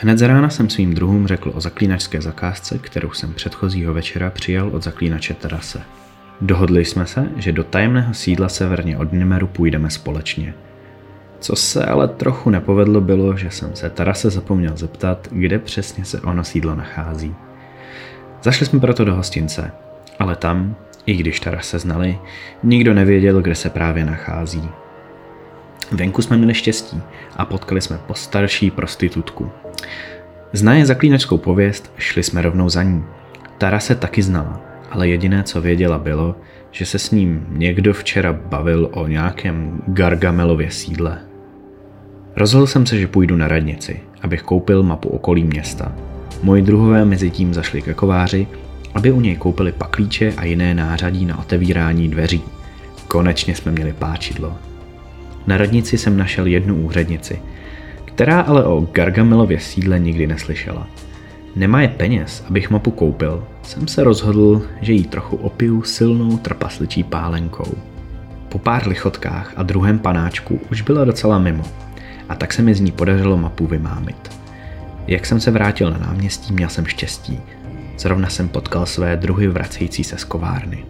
Hned z rána jsem svým druhům řekl o zaklínačské zakázce, kterou jsem předchozího večera přijal od zaklínače Terase. Dohodli jsme se, že do tajemného sídla severně od Nimeru půjdeme společně. Co se ale trochu nepovedlo bylo, že jsem se Tarase zapomněl zeptat, kde přesně se ono sídlo nachází. Zašli jsme proto do hostince, ale tam, i když Tarase znali, nikdo nevěděl, kde se právě nachází. Venku jsme měli štěstí a potkali jsme postarší prostitutku. Znaje zaklínačskou pověst, šli jsme rovnou za ní. Tara se taky znala, ale jediné, co věděla, bylo, že se s ním někdo včera bavil o nějakém Gargamelově sídle. Rozhodl jsem se, že půjdu na radnici, abych koupil mapu okolí města. Moji druhové mezi tím zašli ke kováři, aby u něj koupili paklíče a jiné nářadí na otevírání dveří. Konečně jsme měli páčidlo. Na radnici jsem našel jednu úřednici, která ale o Gargamelově sídle nikdy neslyšela. Nemá je peněz, abych mapu koupil, jsem se rozhodl, že jí trochu opiju silnou trpasličí pálenkou. Po pár lichotkách a druhém panáčku už byla docela mimo a tak se mi z ní podařilo mapu vymámit. Jak jsem se vrátil na náměstí, měl jsem štěstí. Zrovna jsem potkal své druhy vracející se z kovárny.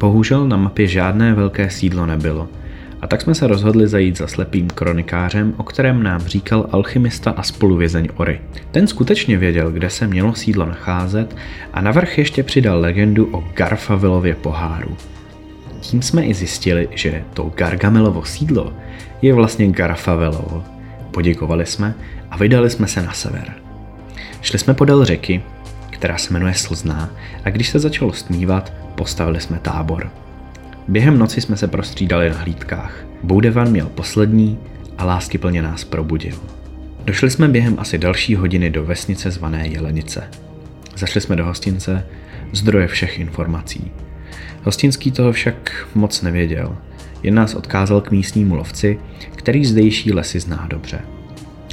Bohužel na mapě žádné velké sídlo nebylo – a tak jsme se rozhodli zajít za slepým kronikářem, o kterém nám říkal alchymista a spoluvězeň Ory. Ten skutečně věděl, kde se mělo sídlo nacházet a navrch ještě přidal legendu o Garfavilově poháru. Tím jsme i zjistili, že to Gargamelovo sídlo je vlastně Garfavelovo. Poděkovali jsme a vydali jsme se na sever. Šli jsme podél řeky, která se jmenuje Slzná a když se začalo stmívat, postavili jsme tábor. Během noci jsme se prostřídali na hlídkách. Boudevan měl poslední a lásky plně nás probudil. Došli jsme během asi další hodiny do vesnice zvané Jelenice. Zašli jsme do hostince, zdroje všech informací. Hostinský toho však moc nevěděl. Jen nás odkázal k místnímu lovci, který zdejší lesy zná dobře.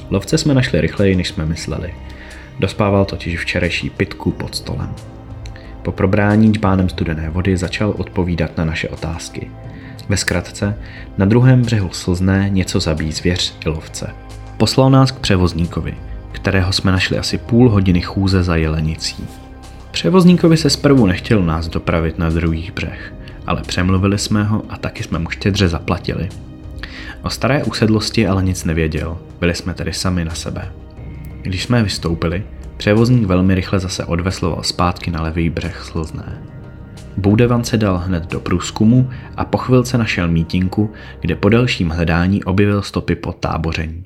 Lovce jsme našli rychleji, než jsme mysleli. Dospával totiž včerejší pitku pod stolem. Po probrání džbánem studené vody začal odpovídat na naše otázky. Ve zkratce, na druhém břehu slzné něco zabíjí zvěř i lovce. Poslal nás k převozníkovi, kterého jsme našli asi půl hodiny chůze za jelenicí. Převozníkovi se zprvu nechtěl nás dopravit na druhý břeh, ale přemluvili jsme ho a taky jsme mu štědře zaplatili. O staré usedlosti ale nic nevěděl, byli jsme tedy sami na sebe. Když jsme vystoupili, Převozník velmi rychle zase odvesloval zpátky na levý břeh Slzné. Boudevan se dal hned do průzkumu a po chvilce našel mítinku, kde po dalším hledání objevil stopy po táboření.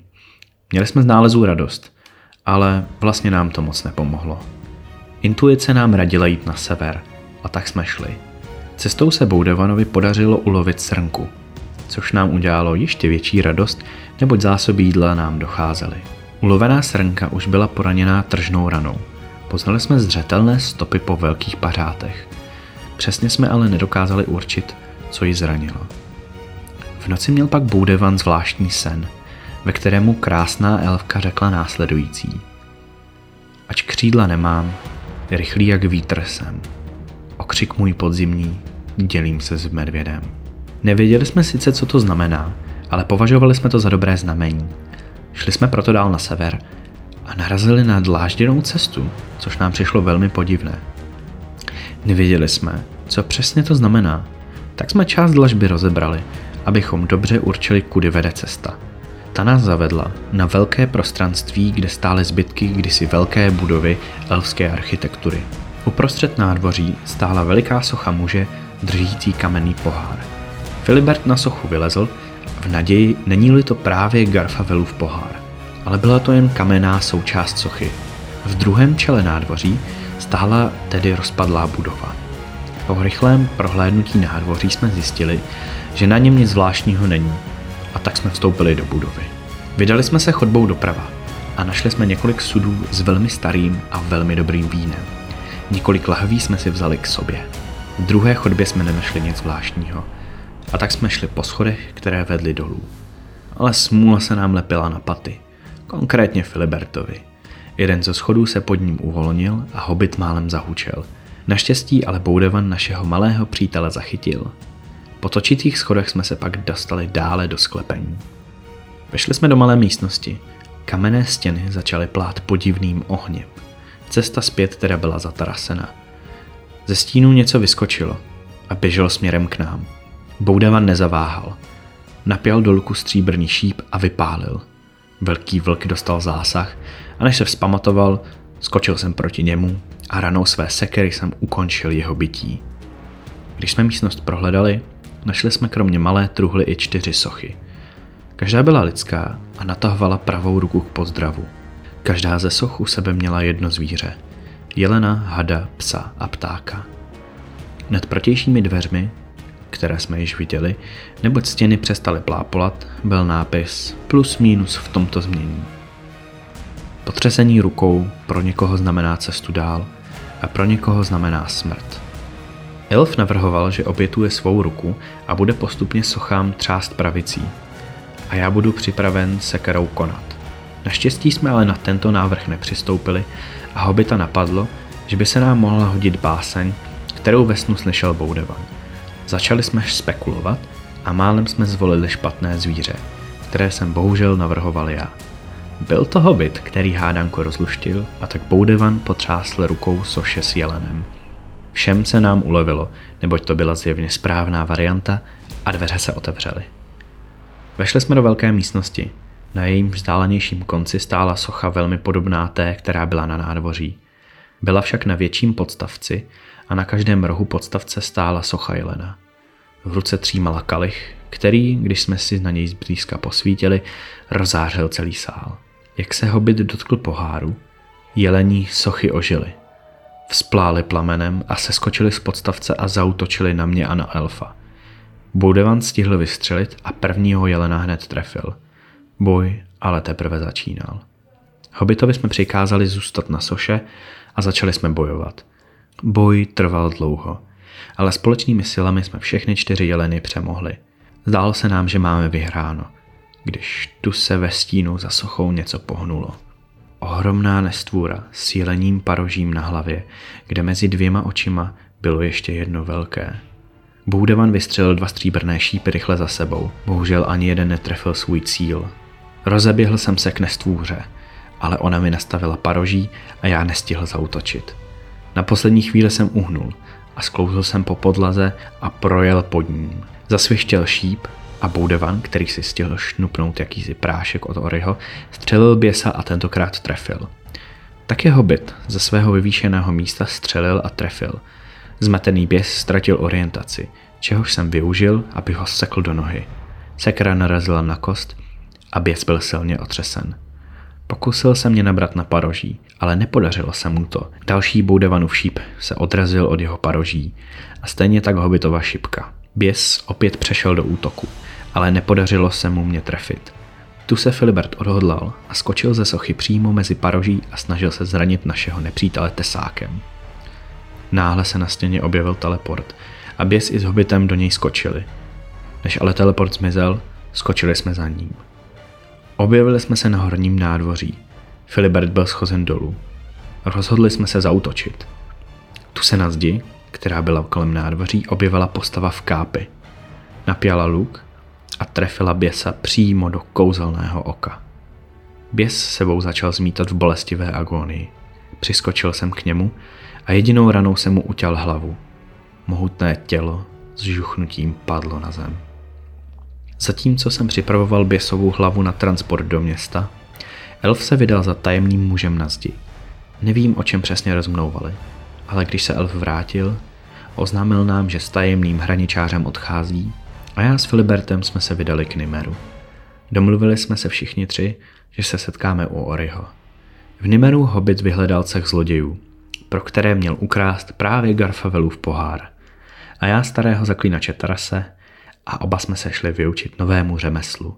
Měli jsme z nálezů radost, ale vlastně nám to moc nepomohlo. Intuice nám radila jít na sever a tak jsme šli. Cestou se Boudevanovi podařilo ulovit srnku, což nám udělalo ještě větší radost, neboť zásoby jídla nám docházely. Ulovená srnka už byla poraněná tržnou ranou. Poznali jsme zřetelné stopy po velkých pařátech. Přesně jsme ale nedokázali určit, co ji zranilo. V noci měl pak Boudevan zvláštní sen, ve kterému krásná elfka řekla následující. Ač křídla nemám, rychlý jak vítr jsem. Okřik můj podzimní, dělím se s medvědem. Nevěděli jsme sice, co to znamená, ale považovali jsme to za dobré znamení – Šli jsme proto dál na sever a narazili na dlážděnou cestu, což nám přišlo velmi podivné. Nevěděli jsme, co přesně to znamená, tak jsme část dlažby rozebrali, abychom dobře určili, kudy vede cesta. Ta nás zavedla na velké prostranství, kde stály zbytky kdysi velké budovy elfské architektury. Uprostřed nádvoří stála veliká socha muže držící kamenný pohár. Filibert na sochu vylezl naději, není-li to právě Garfavelův pohár. Ale byla to jen kamenná součást sochy. V druhém čele nádvoří stála tedy rozpadlá budova. Po rychlém prohlédnutí nádvoří jsme zjistili, že na něm nic zvláštního není a tak jsme vstoupili do budovy. Vydali jsme se chodbou doprava a našli jsme několik sudů s velmi starým a velmi dobrým vínem. Několik lahví jsme si vzali k sobě. V druhé chodbě jsme nenašli nic zvláštního – a tak jsme šli po schodech, které vedly dolů. Ale smůla se nám lepila na paty. Konkrétně Filibertovi. Jeden ze schodů se pod ním uvolnil a hobit málem zahučel. Naštěstí ale Boudevan našeho malého přítele zachytil. Po točitých schodech jsme se pak dostali dále do sklepení. Vešli jsme do malé místnosti. Kamenné stěny začaly plát podivným ohněm. Cesta zpět teda byla zatarasena. Ze stínu něco vyskočilo a běželo směrem k nám. Boudavan nezaváhal. Napěl do luku stříbrný šíp a vypálil. Velký vlk dostal zásah a než se vzpamatoval, skočil jsem proti němu a ranou své sekery jsem ukončil jeho bytí. Když jsme místnost prohledali, našli jsme kromě malé truhly i čtyři sochy. Každá byla lidská a natahovala pravou ruku k pozdravu. Každá ze soch u sebe měla jedno zvíře. Jelena, hada, psa a ptáka. Nad protějšími dveřmi, které jsme již viděli, neboť stěny přestaly plápolat, byl nápis plus minus v tomto změní. Potřesení rukou pro někoho znamená cestu dál a pro někoho znamená smrt. Elf navrhoval, že obětuje svou ruku a bude postupně sochám třást pravicí. A já budu připraven se kerou konat. Naštěstí jsme ale na tento návrh nepřistoupili a hobita napadlo, že by se nám mohla hodit báseň, kterou ve snu slyšel Boudevan. Začali jsme spekulovat a málem jsme zvolili špatné zvíře, které jsem bohužel navrhoval já. Byl to hobit, který hádanku rozluštil a tak Boudevan potřásl rukou soše s jelenem. Všem se nám ulevilo, neboť to byla zjevně správná varianta a dveře se otevřely. Vešli jsme do velké místnosti. Na jejím vzdálenějším konci stála socha velmi podobná té, která byla na nádvoří. Byla však na větším podstavci a na každém rohu podstavce stála socha jelena. V ruce třímala kalich, který, když jsme si na něj zblízka posvítili, rozářil celý sál. Jak se hobit dotkl poháru, jelení sochy ožily. Vzpláli plamenem a seskočili z podstavce a zautočili na mě a na elfa. Boudevan stihl vystřelit a prvního jelena hned trefil. Boj ale teprve začínal. Hobitovi jsme přikázali zůstat na soše a začali jsme bojovat. Boj trval dlouho, ale společnými silami jsme všechny čtyři jeleny přemohli. Zdálo se nám, že máme vyhráno, když tu se ve stínu za sochou něco pohnulo. Ohromná nestvůra s sílením parožím na hlavě, kde mezi dvěma očima bylo ještě jedno velké. Boudevan vystřelil dva stříbrné šípy rychle za sebou. Bohužel ani jeden netrefil svůj cíl. Rozeběhl jsem se k nestvůře, ale ona mi nastavila paroží a já nestihl zautočit. Na poslední chvíli jsem uhnul a sklouzl jsem po podlaze a projel pod ním. Zasvištěl šíp a Boudevan, který si stihl šnupnout jakýsi prášek od Oryho, střelil běsa a tentokrát trefil. Také hobit ze svého vyvýšeného místa střelil a trefil. Zmatený běs ztratil orientaci, čehož jsem využil, aby ho sekl do nohy. Sekra narazila na kost a běs byl silně otřesen. Pokusil se mě nabrat na paroží, ale nepodařilo se mu to. Další Boudevanův šíp se odrazil od jeho paroží a stejně tak hobitova šipka. Běs opět přešel do útoku ale nepodařilo se mu mě trefit. Tu se Filibert odhodlal a skočil ze sochy přímo mezi paroží a snažil se zranit našeho nepřítele tesákem. Náhle se na stěně objevil teleport a běs i s hobitem do něj skočili. Než ale teleport zmizel, skočili jsme za ním. Objevili jsme se na horním nádvoří. Filibert byl schozen dolů. Rozhodli jsme se zautočit. Tu se na zdi, která byla kolem nádvoří, objevila postava v kápi. Napěla luk a trefila běsa přímo do kouzelného oka. Běs sebou začal zmítat v bolestivé agonii. Přiskočil jsem k němu a jedinou ranou jsem mu utěl hlavu. Mohutné tělo s žuchnutím padlo na zem. Zatímco jsem připravoval běsovou hlavu na transport do města, elf se vydal za tajemným mužem na zdi. Nevím, o čem přesně rozmlouvali, ale když se elf vrátil, oznámil nám, že s tajemným hraničářem odchází a já s Filibertem jsme se vydali k Nimeru. Domluvili jsme se všichni tři, že se setkáme u Oryho. V Nimeru hobit vyhledal cech zlodějů, pro které měl ukrást právě Garfavelův pohár. A já starého zaklínače Tarase a oba jsme se šli vyučit novému řemeslu.